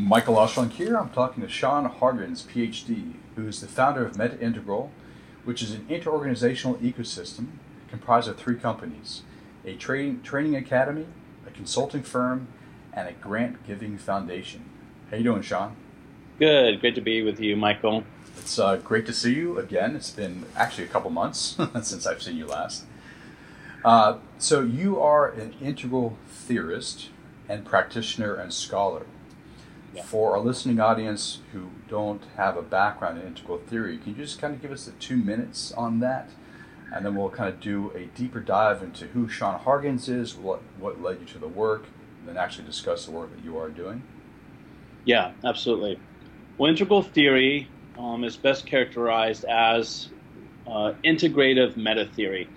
Michael Ostrolenk here. I'm talking to Sean Hargens, PhD, who is the founder of Meta Integral, which is an interorganizational ecosystem comprised of three companies a training, training academy, a consulting firm, and a grant giving foundation. How you doing, Sean? Good. Great to be with you, Michael. It's uh, great to see you again. It's been actually a couple months since I've seen you last. Uh, so you are an integral theorist and practitioner and scholar. Yeah. For our listening audience who don't have a background in integral theory, can you just kind of give us the two minutes on that? And then we'll kind of do a deeper dive into who Sean Hargens is, what, what led you to the work, and then actually discuss the work that you are doing. Yeah, absolutely. Well, integral theory um, is best characterized as uh, integrative meta theory.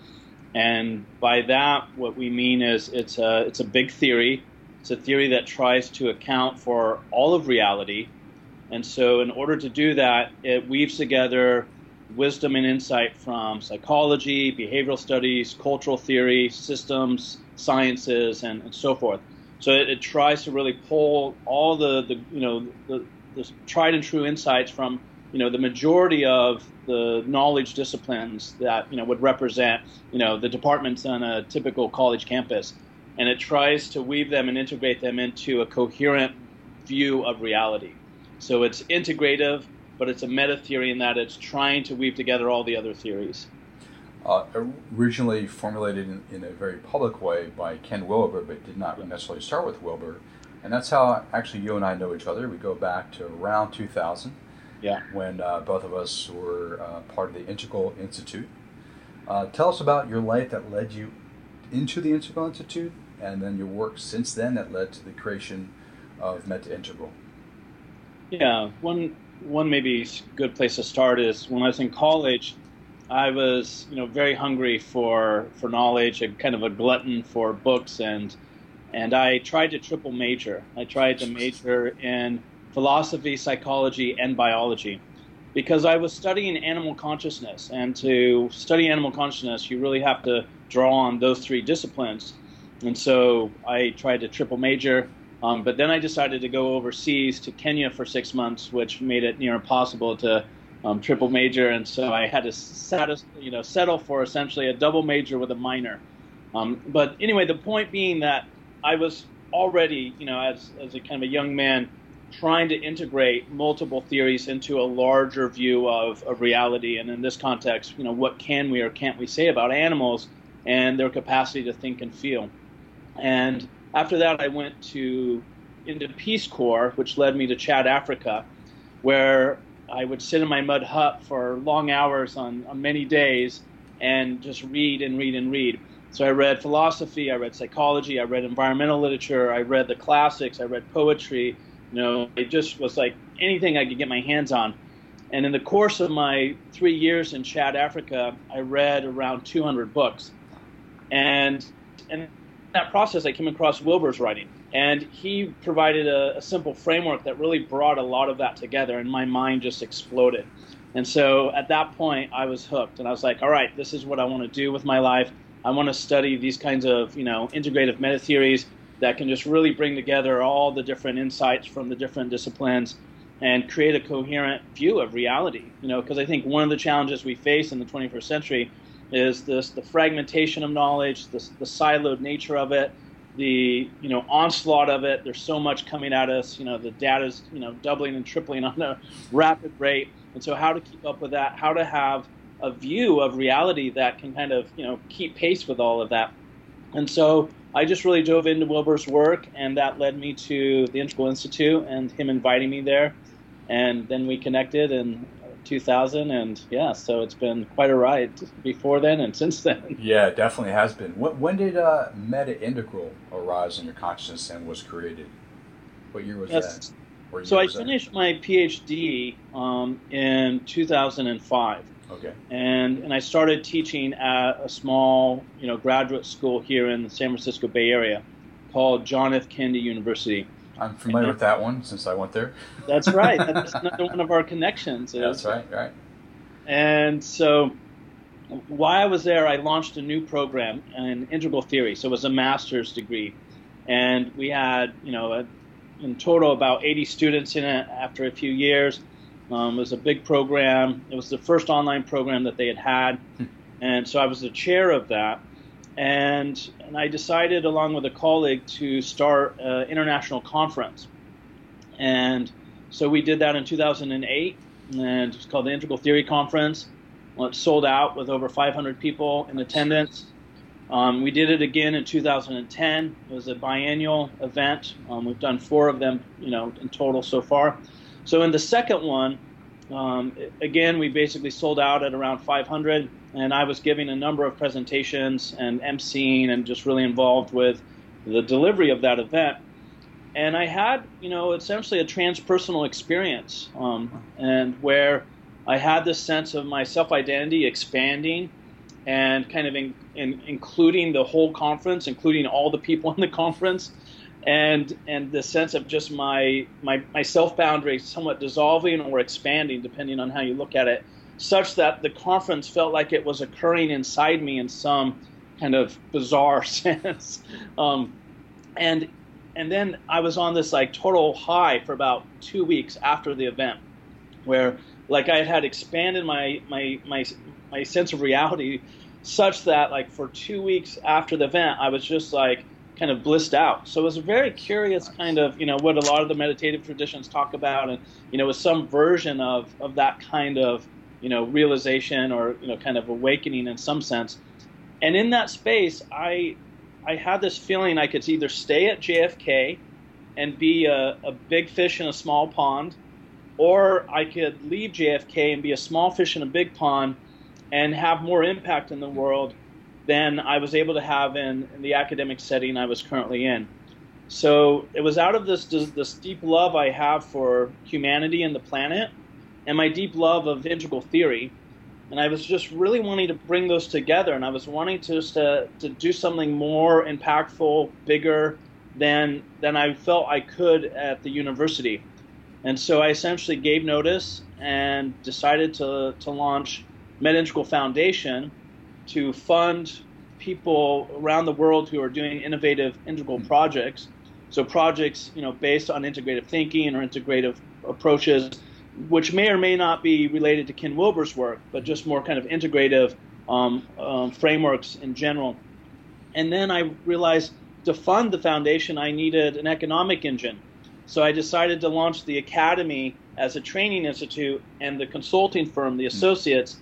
And by that, what we mean is it's a, it's a big theory it's a theory that tries to account for all of reality. And so, in order to do that, it weaves together wisdom and insight from psychology, behavioral studies, cultural theory, systems, sciences, and, and so forth. So it, it, tries to really pull all the, the you know the, the tried and true insights from you know the majority of the knowledge disciplines that you know would represent you know the departments on a typical college campus and it tries to weave them and integrate them into a coherent view of reality. So it's integrative, but it's a meta theory in that it's trying to weave together all the other theories. Uh, originally formulated in, in, a very public way by Ken Wilber, but did not necessarily start with Wilber. And that's how actually you and I know each other. We go back to around 2000, yeah. when uh, both of us were uh, part of the Integral Institute. Uh, tell us about your life that led you into the Integral Institute and then your work since then that led to the creation of Meta Integral. Yeah, one one maybe good place to start is when I was in college, I was you know very hungry for for knowledge, a kind of a glutton for books, and and I tried to triple major. I tried to major in philosophy, psychology, and biology because I was studying animal consciousness, and to study animal consciousness, you really have to draw on those three disciplines. And so I tried to triple major, um, but then I decided to go overseas to Kenya for six months, which made it near impossible to um, triple major. And so I had to satis- you know, settle for essentially a double major with a minor. Um, but anyway, the point being that I was already, you know, as, as a kind of a young man, trying to integrate multiple theories into a larger view of, of reality. And in this context, you know, what can we or can't we say about animals and their capacity to think and feel? And after that, I went to into Peace Corps, which led me to Chad, Africa, where I would sit in my mud hut for long hours on, on many days and just read and read and read. So I read philosophy, I read psychology, I read environmental literature, I read the classics, I read poetry. You know, it just was like anything I could get my hands on. And in the course of my three years in Chad, Africa, I read around 200 books. And and that process, I came across Wilber's writing, and he provided a, a, simple framework that really brought a lot of that together, and my mind just exploded. And so at that point, I was hooked, and I was like, all right, this is what I want to do with my life. I want to study these kinds of, you know, integrative meta theories that can just really bring together all the different insights from the different disciplines and create a coherent view of reality. You know, because I think one of the challenges we face in the 21st century is this the fragmentation of knowledge, the, the siloed nature of it, the you know onslaught of it. There's so much coming at us. You know the data's you know doubling and tripling on a rapid rate, and so how to keep up with that? How to have a view of reality that can kind of you know keep pace with all of that. And so I just really dove into Wilber's work, and that led me to the Integral Institute and him inviting me there. And then we connected, and 2000, and yeah, so it's been quite a ride before then and since then. Yeah, it definitely has been. When, when did uh, Meta Integral arise in your consciousness and was created? What year was yes. that? so I finished that? my PhD um, in 2005. Okay. And and I started teaching at a small, you know, graduate school here in the San Francisco Bay Area called John F. Kennedy University. I'm familiar with that one since I went there. That's right. That's another one of our connections. Is. That's right, right. And so while I was there, I launched a new program in integral theory. So it was a master's degree. And we had, you know, a in total about 80 students in it after a few years. Um, it was a big program. It was the first online program that they had had, hmm. and so I was the chair of that. And and I decided, along with a colleague, to start an international conference. And so we did that in 2008, and it's called the Integral Theory Conference. Well, it sold out with over 500 people in attendance. Um, we did it again in 2010. It was a biannual event. Um, we've done four of them, you know, in total so far. So in the second one, um, again, we basically sold out at around 500, and I was giving a number of presentations and emceeing and just really involved with the delivery of that event. And I had, you know, essentially a transpersonal experience, um, and where I had this sense of my self identity expanding and kind of in, in, including the whole conference, including all the people in the conference, and and the sense of just my my, my self boundary somewhat dissolving or expanding, depending on how you look at it, such that the conference felt like it was occurring inside me in some kind of bizarre sense. Um, and and then I was on this like total high for about two weeks after the event, where like I had expanded my my my my sense of reality such that like for two weeks after the event I was just like kind of blissed out. So it was a very curious kind of you know what a lot of the meditative traditions talk about, and you know was some version of of that kind of you know realization or you know kind of awakening in some sense. And in that space, I I had this feeling I could either stay at JFK and be a, a big fish in a small pond, or I could leave JFK and be a small fish in a big pond and have more impact in the world than I was able to have in, in the academic setting I was currently in. So it was out of this, this deep love I have for humanity and the planet and my deep love of integral theory. And I was just really wanting to bring those together. And I was wanting to, just to, to do something more impactful, bigger than, than I felt I could at the university. And so I essentially gave notice and decided to, to launch MetaIntegral Foundation to fund people around the world who are doing innovative integral projects. So projects, you know, based on integrative thinking or integrative approaches, which may or may not be related to Ken Wilber's work, but just more kind of integrative um, um, frameworks in general. And then I realized to fund the foundation, I needed an economic engine. So I decided to launch the academy as a training institute and the consulting firm, the hmm. associates,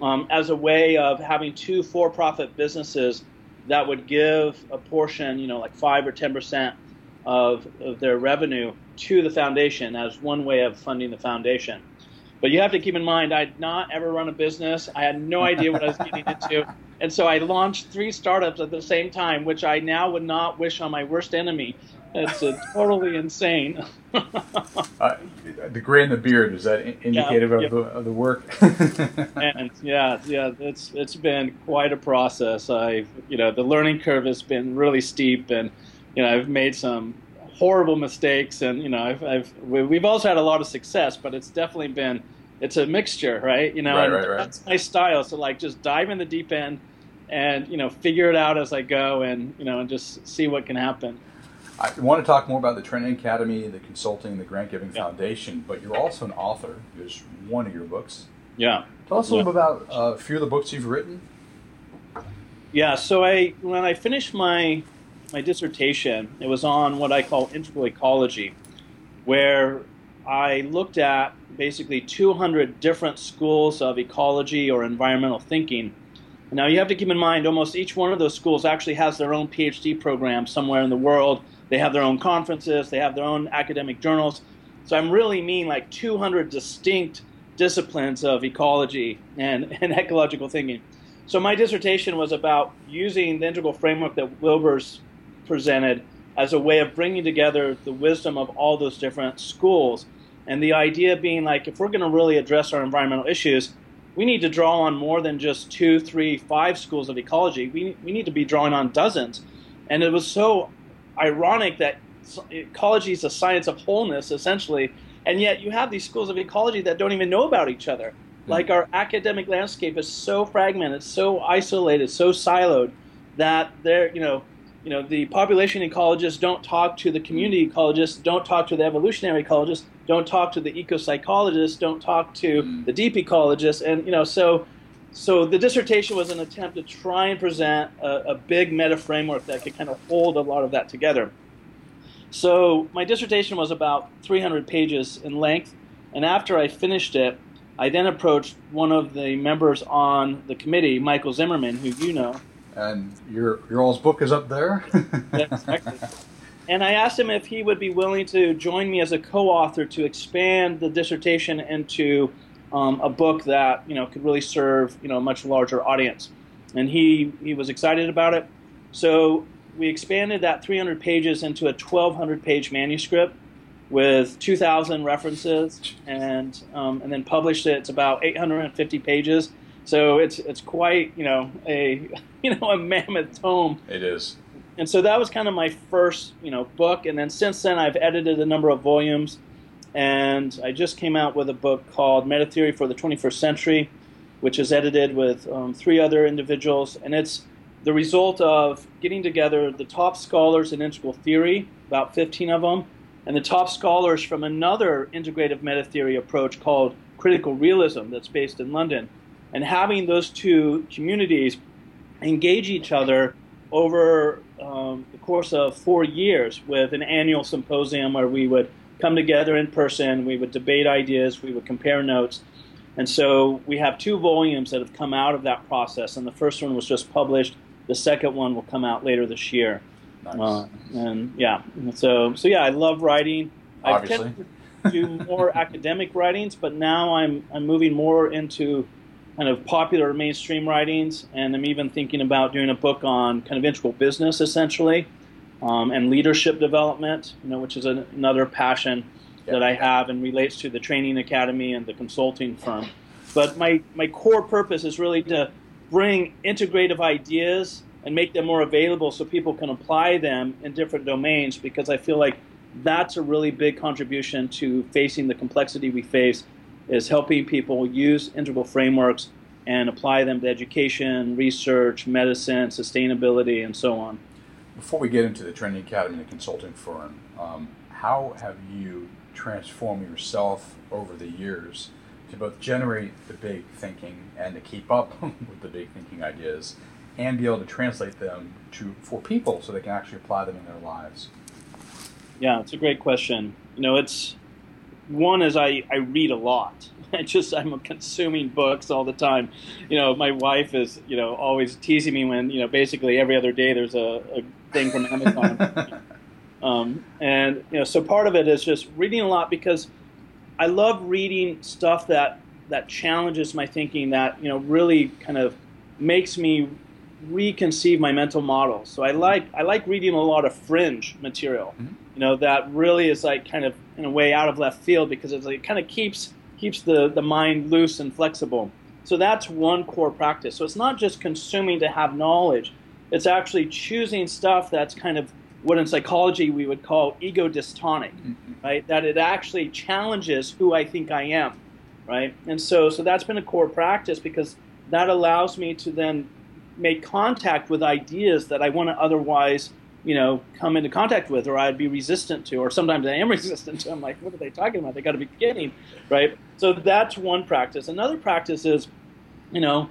um, as a way of having two for-profit businesses that would give a portion, you know, like five or ten percent of, of their revenue to the foundation as one way of funding the foundation. But you have to keep in mind, I'd not ever run a business. I had no idea what I was getting into. And so I launched three startups at the same time, which I now would not wish on my worst enemy. It's totally insane. uh, the gray in the beard is that indicative yeah, of, The, of, the, work? and yeah, yeah, it's it's been quite a process. I, you know, the learning curve has been really steep, and you know, I've made some horrible mistakes, and you know, I've, I've we've also had a lot of success, but it's definitely been it's a mixture, right? You know, right, right, right. that's my style. So like, just dive in the deep end, and you know, figure it out as I go, and you know, and just see what can happen. I want to talk more about the Training Academy, the consulting, the grant giving yeah. foundation, but you're also an author. There's one of your books. Yeah. Tell us a little bit about uh, a few of the books you've written. Yeah. So I when I finished my my dissertation, it was on what I call integral ecology, where I looked at basically 200 different schools of ecology or environmental thinking. Now you have to keep in mind almost each one of those schools actually has their own PhD program somewhere in the world they have their own conferences, they have their own academic journals. So I'm really mean like 200 distinct disciplines of ecology and, and ecological thinking. So my dissertation was about using the integral framework that Wilber's presented as a way of bringing together the wisdom of all those different schools. And the idea being like, if we're going to really address our environmental issues, we need to draw on more than just two, three, five schools of ecology. We, we need to be drawing on dozens. And it was so ironic that ecology is a science of wholeness, essentially, and yet you have these schools of ecology that don't even know about each other. Mm-hmm. Like our academic landscape is so fragmented, so isolated, so siloed that there, you know, you know, the population ecologists don't talk to the community ecologists, don't talk to the evolutionary ecologists, don't talk to the ecopsychologists, don't talk to mm. the deep ecologists, and you know, so so the dissertation was an attempt to try and present a, a big meta framework that could kind of hold a lot of that together. So my dissertation was about 300 pages in length, and after I finished it, I then approached one of the members on the committee, Michael Zimmerman, who you know. And your your all's book is up there. And I asked him if he would be willing to join me as a co-author to expand the dissertation into um, a book that you know could really serve you know a much larger audience. And he he was excited about it. So we expanded that 300 pages into a 1,200 page manuscript with 2,000 references, and um, and then published it. It's about 850 pages. So it's it's quite you know a you know a mammoth tome. It is. And so that was kind of my first you know book, and then since then I've edited a number of volumes, and I just came out with a book called Meta Theory for the 21st Century, which is edited with um, three other individuals, and it's the result of getting together the top scholars in integral theory, about 15 of them, and the top scholars from another integrative meta theory approach called critical realism that's based in London, and having those two communities engage each other over um, the course of four years with an annual symposium where we would come together in person, we would debate ideas, we would compare notes. And so we have two volumes that have come out of that process, and the first one was just published the second one will come out later this year. Nice. Uh, and yeah, so so yeah, I love writing. Obviously. I do more academic writings, but now I'm I'm moving more into kind of popular mainstream writings, and I'm even thinking about doing a book on kind of integral business, essentially, um, and leadership development. You know, which is an, another passion yep. that I have and relates to the training academy and the consulting firm. But my my core purpose is really to bring integrative ideas and make them more available so people can apply them in different domains because I feel like that's a really big contribution to facing the complexity we face is helping people use integral frameworks and apply them to education, research, medicine, sustainability, and so on. Before we get into the training academy and the consulting firm, um, how have you transformed yourself over the years to both generate the big thinking and to keep up with the big thinking ideas and be able to translate them to for people so they can actually apply them in their lives? Yeah, it's a great question. You know, it's one is I, I read a lot. I just I'm consuming books all the time. You know, my wife is you know always teasing me when you know basically every other day there's a, a thing from Amazon. um, and you know, so part of it is just reading a lot because I love reading stuff that that challenges my thinking, that you know really kind of makes me reconceive my mental models. So I like I like reading a lot of fringe material, mm-hmm. you know, that really is like kind of in a way out of left field because it's like, it kind of keeps keeps the the mind loose and flexible. So that's one core practice. So it's not just consuming to have knowledge; it's actually choosing stuff that's kind of what in psychology we would call ego dystonic, mm-hmm. right? That it actually challenges who I think I am, right? And so, so that's been a core practice because that allows me to then make contact with ideas that I want to otherwise, you know, come into contact with, or I'd be resistant to, or sometimes I am resistant to. I'm like, what are they talking about? They got to be kidding, right? So that's one practice. Another practice is, you know,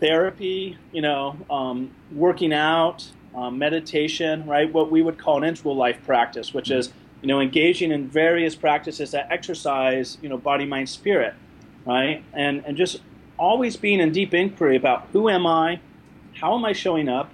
therapy, you know, um, working out, um, meditation, right? What we would call an integral life practice, which is you know engaging in various practices that exercise you know body, mind, spirit, right? And and just always being in deep inquiry about who am I, how am I showing up,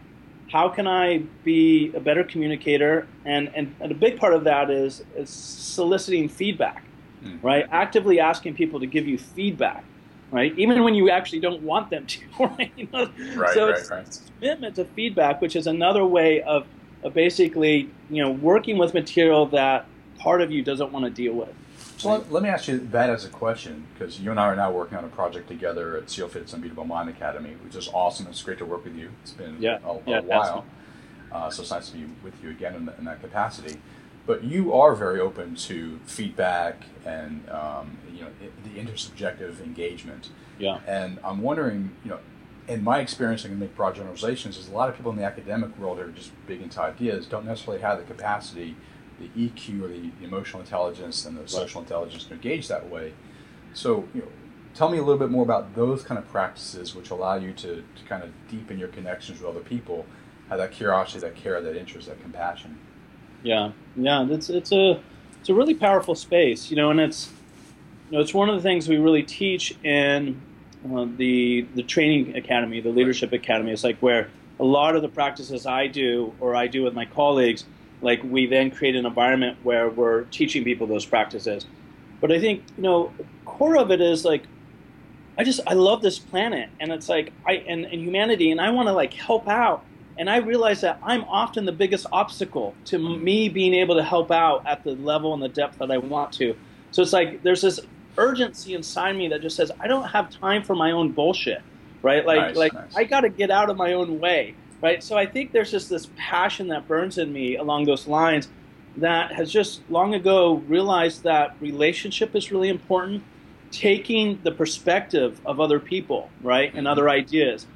how can I be a better communicator, and and, and a big part of that is, is soliciting feedback, mm. right? Actively asking people to give you feedback right? Even when you actually don't want them to, right? You know? right so right, it's right. commitment to feedback, which is another way of, of basically, you know, working with material that part of you doesn't want to deal with. So let, me ask you that as a question, because you and I are now working on a project together at SEALFIT's Unbeatable Mind Academy, which is awesome. It's great to work with you. It's been yeah. a, a yeah, while. Uh, so it's nice to be with you again in, in that capacity but you are very open to feedback and um, you know the intersubjective engagement. Yeah. And I'm wondering, you know, in my experience I can make broad generalizations is a lot of people in the academic world are just big into ideas don't necessarily have the capacity the eq or the emotional intelligence and the social intelligence to engage that way. So you know tell me a little bit more about those kind of practices which allow you to, to kind of deepen your connections with other people have that curiosity that care that interest that compassion. Yeah. Yeah it's, it's a it's a really powerful space you know and it's you know it's one of the things we really teach in uh, the the training academy, the leadership academy, It's like where a lot of the practices I do or I do with my colleagues, like we then create an environment where we're teaching people those practices. But I think you know, core of it is like, I just I love this planet, and it's like I and, and humanity, and I want to like help out. And I realize that I'm often the biggest obstacle to me being able to help out at the level and the depth that I want to. So it's like there's this urgency inside me that just says I don't have time for my own bullshit, right? Like nice, like nice. I got to get out of my own way, right? So I think there's just this passion that burns in me along those lines that has just long ago realized that relationship is really important, taking the perspective of other people, right, and other ideas.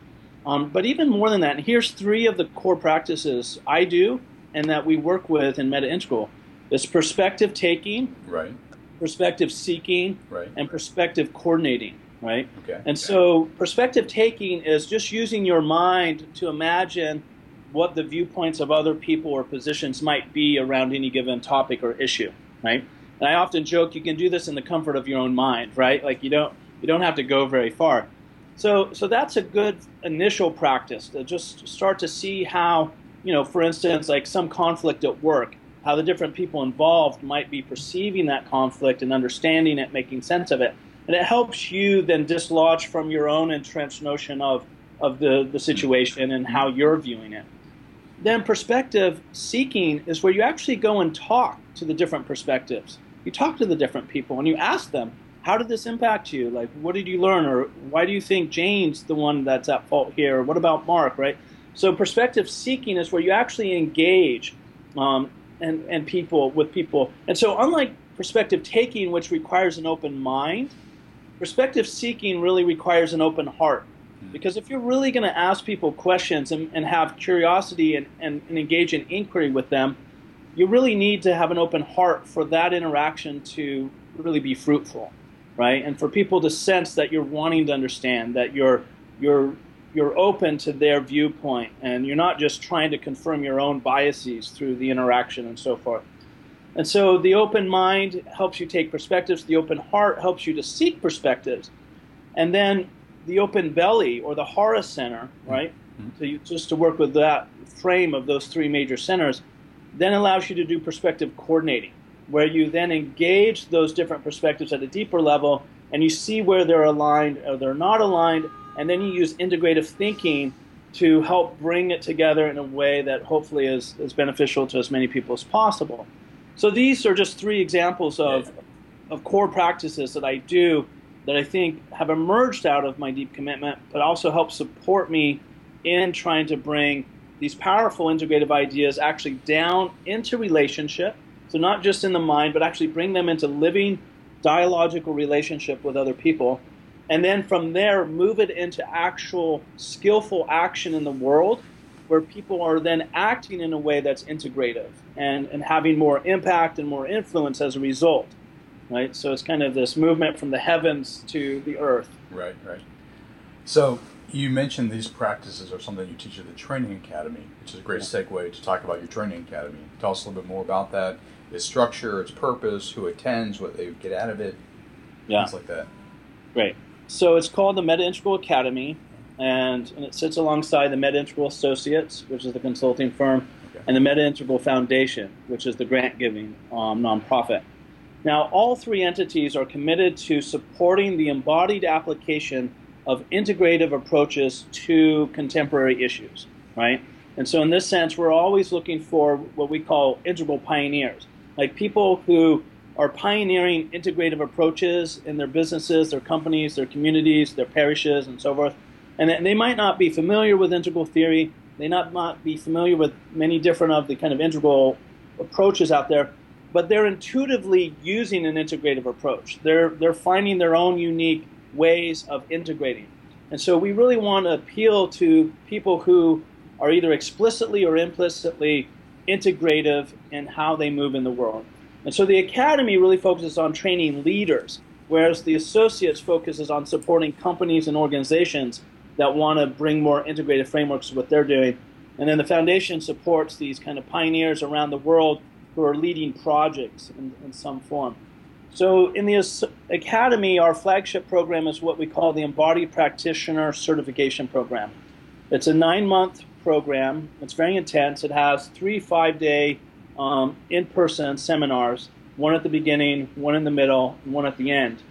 Um, but even more than that, and here's three of the core practices I do and that we work with in Meta Integral. This perspective taking, right perspective seeking right. and perspective coordinating, right? Okay. And so perspective taking is just using your mind to imagine what the viewpoints of other people or positions might be around any given topic or issue, right? And I often joke you can do this in the comfort of your own mind, right? Like you don't you don't have to go very far. So so that's a good initial practice to just start to see how, you know, for instance, like some conflict at work how the different people involved might be perceiving that conflict and understanding it, making sense of it. And it helps you then dislodge from your own entrenched notion of, of the, the situation and how you're viewing it. Then perspective seeking is where you actually go and talk to the different perspectives. You talk to the different people and you ask them, how did this impact you? Like, what did you learn? Or why do you think Jane's the one that's at fault here? Or what about Mark, right? So perspective seeking is where you actually engage um, and, and people with people. And so, unlike perspective taking, which requires an open mind, perspective seeking really requires an open heart. Hmm. Because if you're really going to ask people questions and, and have curiosity and, and, and engage in inquiry with them, you really need to have an open heart for that interaction to really be fruitful, right? And for people to sense that you're wanting to understand, that you're you're you're open to their viewpoint and you're not just trying to confirm your own biases through the interaction and so forth. And so the open mind helps you take perspectives, the open heart helps you to seek perspectives. And then the open belly or the hara center, right? Mm-hmm. So you, just to work with that frame of those three major centers, then allows you to do perspective coordinating, where you then engage those different perspectives at a deeper level and you see where they're aligned or they're not aligned and then you use integrative thinking to help bring it together in a way that hopefully is, is beneficial to as many people as possible. So these are just three examples of, of core practices that I do that I think have emerged out of my deep commitment, but also help support me in trying to bring these powerful integrative ideas actually down into relationship. So not just in the mind, but actually bring them into living dialogical relationship with other people. And then from there move it into actual skillful action in the world where people are then acting in a way that's integrative and, and having more impact and more influence as a result right? So it's kind of this movement from the heavens to the earth. Right right. So you mentioned these practices are something you teach at the training academy which is a great yeah. segue to talk about your training academy. Tell us a little bit more about that its structure its purpose who attends what they get out of it yeah. things like that. Great so it's called the Meta Integral Academy, and, and it sits alongside the Meta Integral Associates, which is the consulting firm, okay. and the Meta Integral Foundation, which is the grant giving um, nonprofit. Now, all three entities are committed to supporting the embodied application of integrative approaches to contemporary issues, right? And so, in this sense, we're always looking for what we call integral pioneers, like people who are pioneering integrative approaches in their businesses, their companies, their communities, their parishes, and so forth. And they might not be familiar with integral theory. They not, not be familiar with many different of the kind of integral approaches out there, but they're intuitively using an integrative approach. They're, they're finding their own unique ways of integrating. And so we really want to appeal to people who are either explicitly or implicitly integrative in how they move in the world. And so the academy really focuses on training leaders, whereas the associates focuses on supporting companies and organizations that want to bring more integrated frameworks to what they're doing. And then the foundation supports these kind of pioneers around the world who are leading projects in, in some form. So in the academy, our flagship program is what we call the Embodied Practitioner Certification Program. It's a nine-month program. It's very intense. It has three five-day um, in-person seminars, one at the beginning, one in the middle, and one at the end.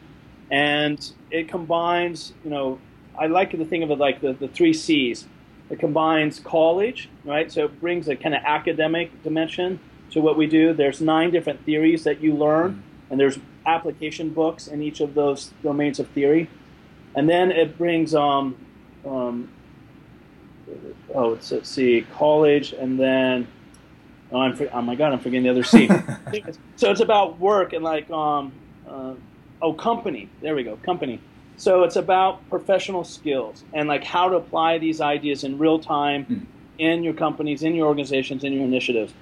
And it combines, you know, I like to think of it like the, the three C's. It combines college, right? So it brings a kind of academic dimension to what we do. There's nine different theories that you learn, and there's application books in each of those domains of theory. And then it brings, um, um, oh, let's, let's, see, college, and then, oh, I'm, oh my God, I'm forgetting the other C. so it's about work and like, um, uh, oh, company. There we go, company. So it's about professional skills and like how to apply these ideas in real time hmm. in your companies, in your organizations, in your initiatives.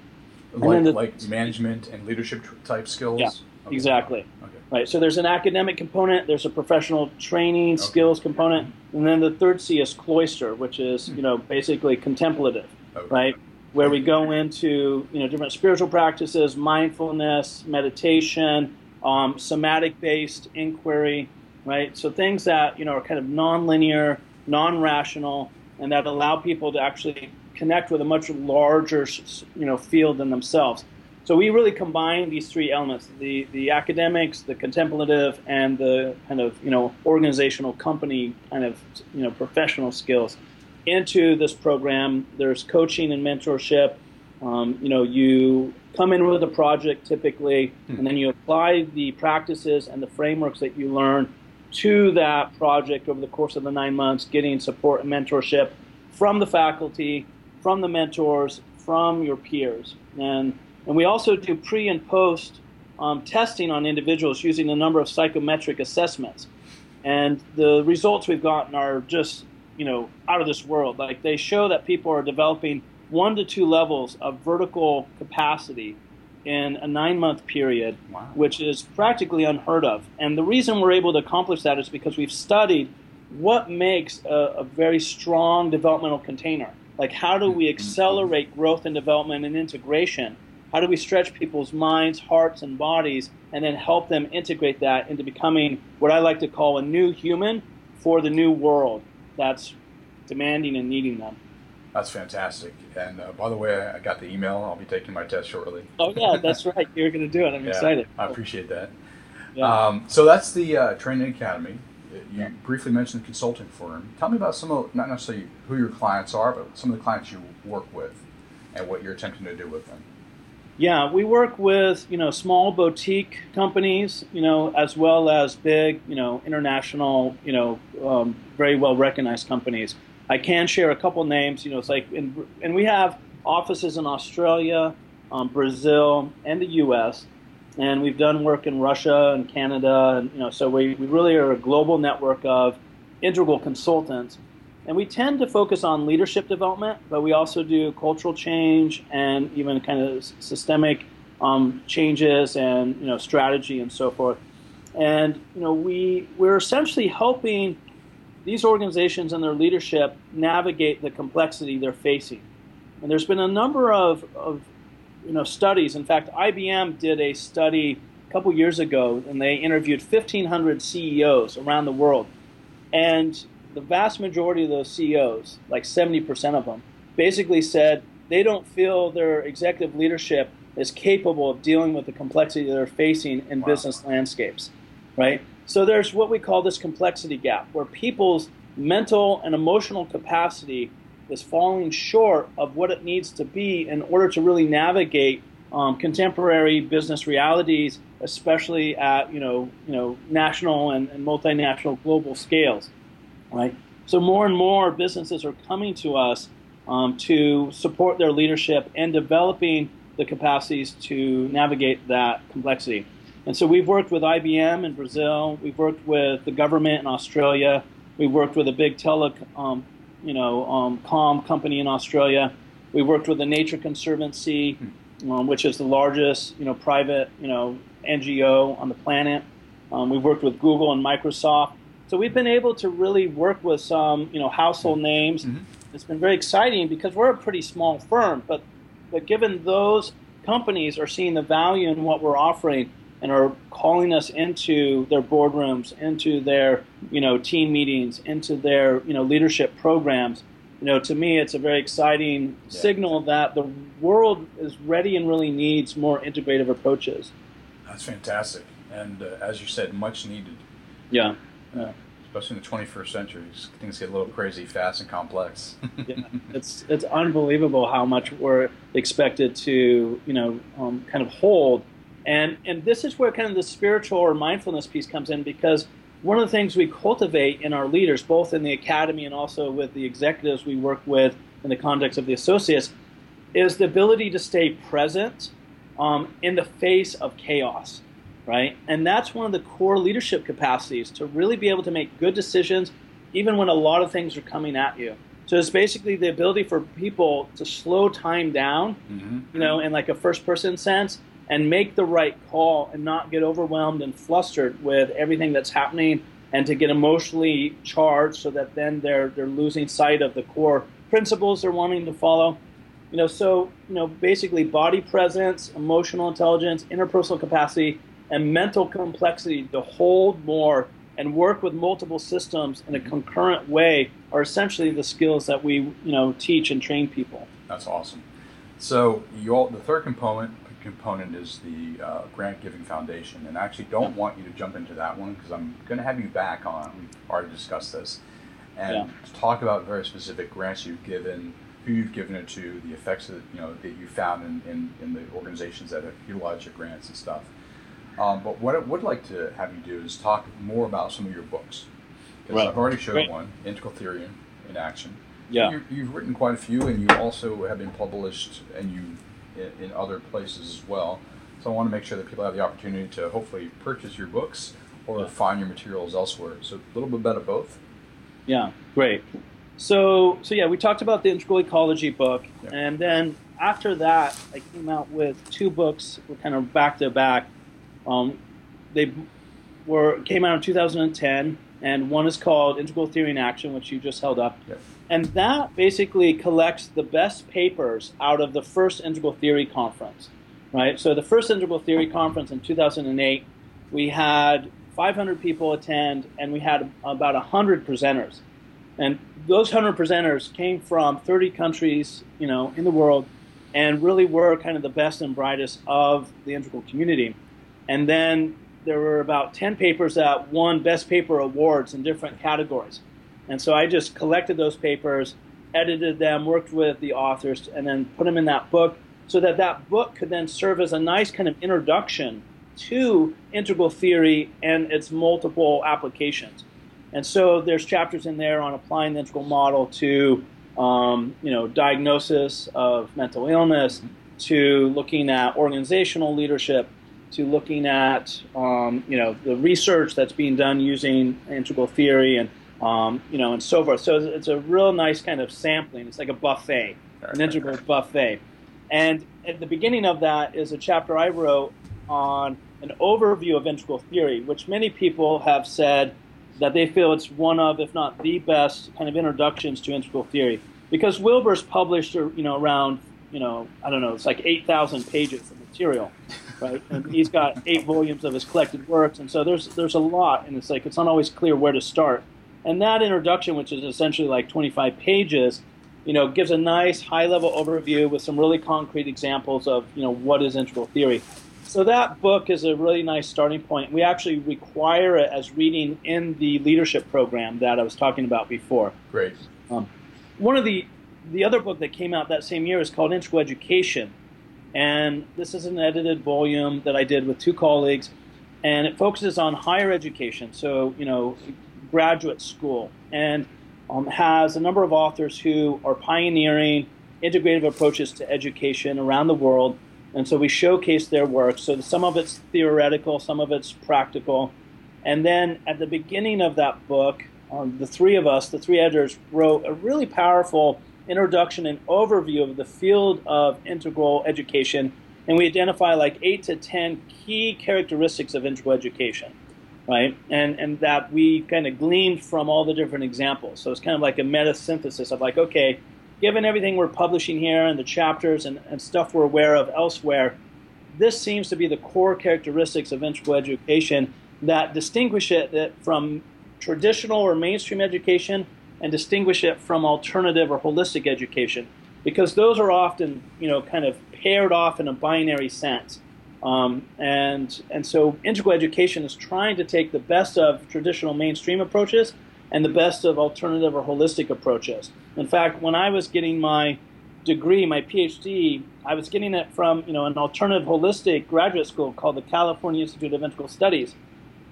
Like, the, like management and leadership type skills? Yeah. Okay. Exactly. Okay. Right. So there's an academic component, there's a professional training okay. skills component, and then the third C is cloister, which is you know basically contemplative, right? Where we go into you know different spiritual practices, mindfulness, meditation, um, somatic-based inquiry, right? So things that you know are kind of non-linear, non-rational, and that allow people to actually connect with a much larger you know field than themselves. So we really combine these three elements: the the academics, the contemplative, and the kind of you know organizational company kind of you know professional skills into this program. There's coaching and mentorship. Um, you know, you come in with a project typically, hmm. and then you apply the practices and the frameworks that you learn to that project over the course of the nine months, getting support and mentorship from the faculty, from the mentors, from your peers, and and we also do pre and post um, testing on individuals using a number of psychometric assessments. And the results we've gotten are just, you know, out of this world. Like they show that people are developing one to two levels of vertical capacity in a nine month period, wow. which is practically unheard of. And the reason we're able to accomplish that is because we've studied what makes a, a very strong developmental container. Like, how do we mm-hmm. accelerate growth and development and integration how do we stretch people's minds, hearts, and bodies, and then help them integrate that into becoming what I like to call a new human for the new world that's demanding and needing them? That's fantastic. And uh, by the way, I got the email. I'll be taking my test shortly. Oh yeah, that's right. You're going to do it. I'm yeah, excited. I appreciate that. Yeah. Um, so that's the uh, Training Academy. You yeah. briefly mentioned the consulting firm. Tell me about some of, not necessarily who your clients are, but some of the clients you work with and what you're attempting to do with them. Yeah, we work with you know small boutique companies, you know, as well as big, you know, international, you know, um, very well recognized companies. I can share a couple names. You know, it's like, in, and we have offices in Australia, um, Brazil, and the U.S. And we've done work in Russia and Canada, and you know, so we, we really are a global network of integral consultants and we tend to focus on leadership development, but we also do cultural change and even kind of systemic um, changes and you know strategy and so forth. And you know we we're essentially helping these organizations and their leadership navigate the complexity they're facing. And there's been a number of, of you know studies. In fact, IBM did a study a couple years ago, and they interviewed 1,500 CEOs around the world. And the vast majority of those CEOs, like 70% of them, basically said they don't feel their executive leadership is capable of dealing with the complexity they're facing in wow. business landscapes, right? So there's what we call this complexity gap, where people's mental and emotional capacity is falling short of what it needs to be in order to really navigate um, contemporary business realities, especially at you know you know national and, and multinational global scales right? So more and more businesses are coming to us um, to support their leadership and developing the capacities to navigate that complexity. And so we've worked with IBM in Brazil, we've worked with the government in Australia, We've worked with a big telecom, um, you know, um, com company in Australia. We've worked with the Nature Conservancy, um, which is the largest, you know, private, you know, NGO on the planet. Um, we've worked with Google and Microsoft. So we've been able to really work with some, you know, household names. Mm-hmm. It's been very exciting because we're a pretty small firm, but but given those companies are seeing the value in what we're offering and are calling us into their boardrooms, into their you know team meetings, into their you know leadership programs. You know, to me, it's a very exciting yeah. signal that the world is ready and really needs more integrative approaches. That's fantastic, and uh, as you said, much needed. Yeah. yeah especially in the 21st century. Things get a little crazy fast and complex. yeah, it's it's unbelievable how much we're expected to you know um, kind of hold, and and this is where kind of the spiritual or mindfulness piece comes in because one of the things we cultivate in our leaders, both in the academy and also with the executives we work with in the context of the associates, is the ability to stay present um, in the face of chaos right? And that's one of the core leadership capacities to really be able to make good decisions even when a lot of things are coming at you. So it's basically the ability for people to slow time down, mm-hmm. you know, in like a first person sense and make the right call and not get overwhelmed and flustered with everything that's happening and to get emotionally charged so that then they're they're losing sight of the core principles they're wanting to follow. You know, so, you know, basically body presence, emotional intelligence, interpersonal capacity, and mental complexity to hold more and work with multiple systems in a mm-hmm. concurrent way are essentially the skills that we you know teach and train people. That's awesome. So you all, the third component component is the uh, grant giving foundation, and I actually don't want you to jump into that one because I'm going to have you back on. We've already discussed this, and yeah. talk about very specific grants you've given, who you've given it to, the effects that you know that you found in, in, in the organizations that have utilized your grants and stuff. Um, but what I would like to have you do is talk more about some of your books. Because right. I've already showed right. one, Integral Theory in Action. Yeah. you have written quite a few, and you also have been published and you in, in, other places as well. So I want to make sure that people have the opportunity to hopefully purchase your books or yeah. find your materials elsewhere. So a little bit about both. Yeah, great. So, so yeah, we talked about the integral ecology book, yeah. and then after that, I came out with two books, were kind of back to back. Um, they were came out in 2010, and one is called Integral Theory in Action, which you just held up. Yes. And that basically collects the best papers out of the first Integral Theory Conference, right? So the first Integral Theory Conference in 2008, we had 500 people attend, and we had about 100 presenters. And those 100 presenters came from 30 countries, you know, in the world, and really were kind of the best and brightest of the integral community. And then there were about 10 papers that won Best Paper awards in different categories. And so I just collected those papers, edited them, worked with the authors, and then put them in that book so that that book could then serve as a nice kind of introduction to integral theory and its multiple applications. And so there's chapters in there on applying the integral model to, um, you know, diagnosis of mental illness, to looking at organizational leadership, to looking at um, you know the research that's being done using integral theory and um, you know and so forth. So it's a real nice kind of sampling. It's like a buffet, an integral buffet. And at the beginning of that is a chapter I wrote on an overview of integral theory, which many people have said that they feel it's one of, if not the best, kind of introductions to integral theory. Because Wilber's published, you know, around, you know, I don't know, it's like 8,000 pages of material right? And he's got eight volumes of his collected works, and so there's there's a lot, and it's like it's not always clear where to start. And that introduction, which is essentially like 25 pages, you know, gives a nice high-level overview with some really concrete examples of you know what is integral theory. So that book is a really nice starting point. We actually require it as reading in the leadership program that I was talking about before. Great. Um, one of the the other book that came out that same year is called Integral Education, and this is an edited volume that I did with two colleagues, and it focuses on higher education, so you know, graduate school, and um, has a number of authors who are pioneering integrative approaches to education around the world. And so we showcase their work. So some of it's theoretical, some of it's practical. And then at the beginning of that book, um, the three of us, the three editors, wrote a really powerful introduction and overview of the field of integral education, and we identify like eight to ten key characteristics of integral education, right? And and that we kind of gleaned from all the different examples. So it's kind of like a meta synthesis of like, okay, given everything we're publishing here and the chapters and, and stuff we're aware of elsewhere, this seems to be the core characteristics of integral education that distinguish it from traditional or mainstream education and distinguish it from alternative or holistic education because those are often you know kind of paired off in a binary sense um, and and so integral education is trying to take the best of traditional mainstream approaches and the best of alternative or holistic approaches. In fact when i was getting my degree my phd i was getting it from you know an alternative holistic graduate school called the california institute of integral studies.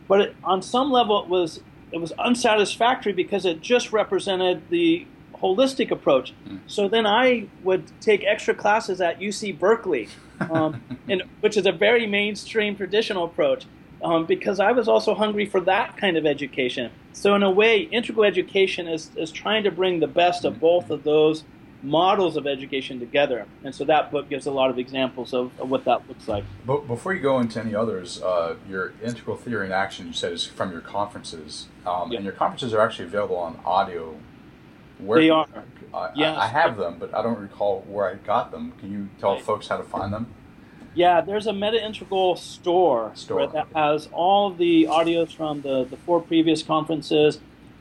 But it, on some level it was it was unsatisfactory because it just represented the holistic approach. Mm. So then I would take extra classes at UC Berkeley, um, and, which is a very mainstream traditional approach, um, because I was also hungry for that kind of education. So in a way, integral education is, is trying to bring the best of both of those models of education together. And so that book gives a lot of examples of, of what that looks like. But before you go into any others, uh, your integral theory in action, you said, is from your conferences. Um, And your conferences are actually available on audio. Where, they are. Yeah. I, I, have them, but I don't recall where I got them. Can you tell right. folks how to find them? Yeah, there's a Meta Integral store, store. that has all the audios from the, the four previous conferences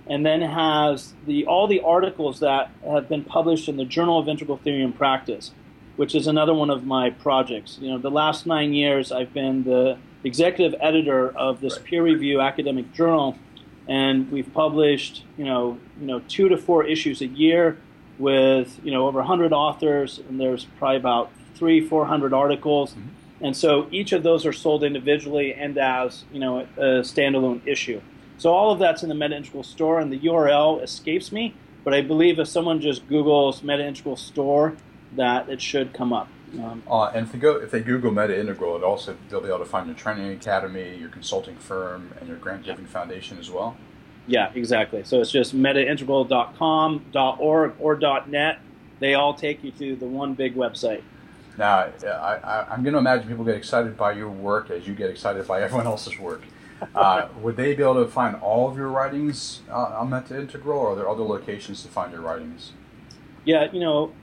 and then has the all the articles that have been published in the Journal of Integral Theory and Practice, which is another one of my projects. You know, the last nine years I've been the executive editor of this right. peer review academic journal, and we've published you know you know two to four issues a year with you know over 100 authors, and there's probably about three 400 articles. Mm-hmm. And so each of those are sold individually and as you know a standalone issue. So all of that's in the Meta Integral store, and the URL escapes me, but I believe if someone just Googles Meta Integral store, that it should come up. Um, uh, and if they go, if they Google Meta Integral, it also they'll be able to find your training academy, your consulting firm, and your grant giving yeah. foundation as well. Yeah, exactly. So it's just metaintegral.com, .org, or .net. They all take you to the one big website. Now, I, am going to imagine people get excited by your work as you get excited by everyone else's work. Uh, would they be able to find all of your writings uh, on Meta Integral, or are there other locations to find your writings? Yeah, you know,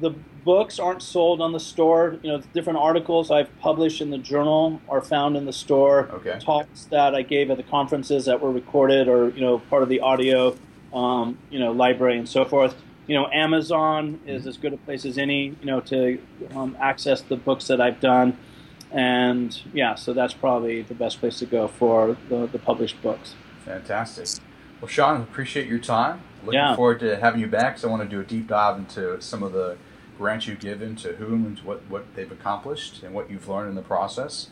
the books aren't sold on the store. You know, different articles I've published in the journal are found in the store. Okay. Talks that I gave at the conferences that were recorded, or you know, part of the audio, um, you know, library and so forth. You know, Amazon is mm-hmm. as good a place as any, you know, to um, access the books that I've done and yeah, so that's probably the best place to go for the, the published books. Fantastic. Well, Sean, appreciate your time. Looking yeah. forward to having you back. So I want to do a deep dive into some of the grants you've given to whom and what, what they've accomplished and what you've learned in the process.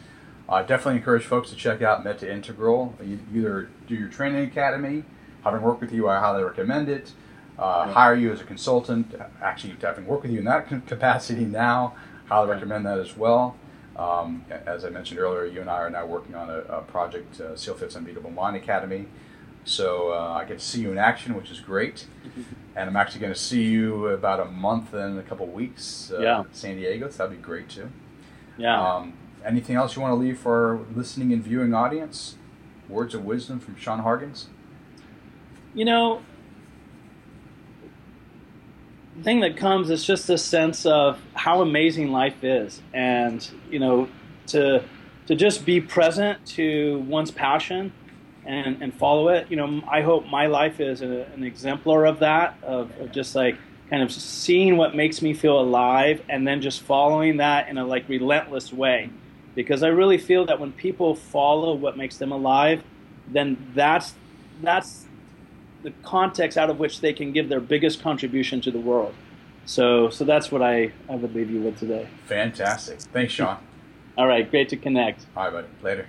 I uh, definitely encourage folks to check out Meta Integral. You either do your training academy, having worked with you, I highly recommend it. Uh, yeah. Hire you as a consultant, actually having worked with you in that capacity now, highly recommend that as well. Um, as I mentioned earlier, you and I are now working on a, a project, uh, SEALFIT's Unbeatable Mind Academy. So uh, I get to see you in action, which is great. and I'm actually going to see you about a month and a couple weeks uh, yeah. San Diego. So that'd be great too. Yeah. Um, anything else you want to leave for our listening and viewing audience? Words of wisdom from Sean Hargens? You know, the thing that comes is just this sense of how amazing life is, and you know, to to just be present to one's passion and and follow it. You know, I hope my life is a, an exemplar of that, of, of just like kind of seeing what makes me feel alive, and then just following that in a like relentless way, because I really feel that when people follow what makes them alive, then that's that's the context out of which they can give their biggest contribution to the world. So, so that's what I, I would leave you with today. Fantastic. Thanks, Sean. All right. Great to connect. All right, buddy. Later.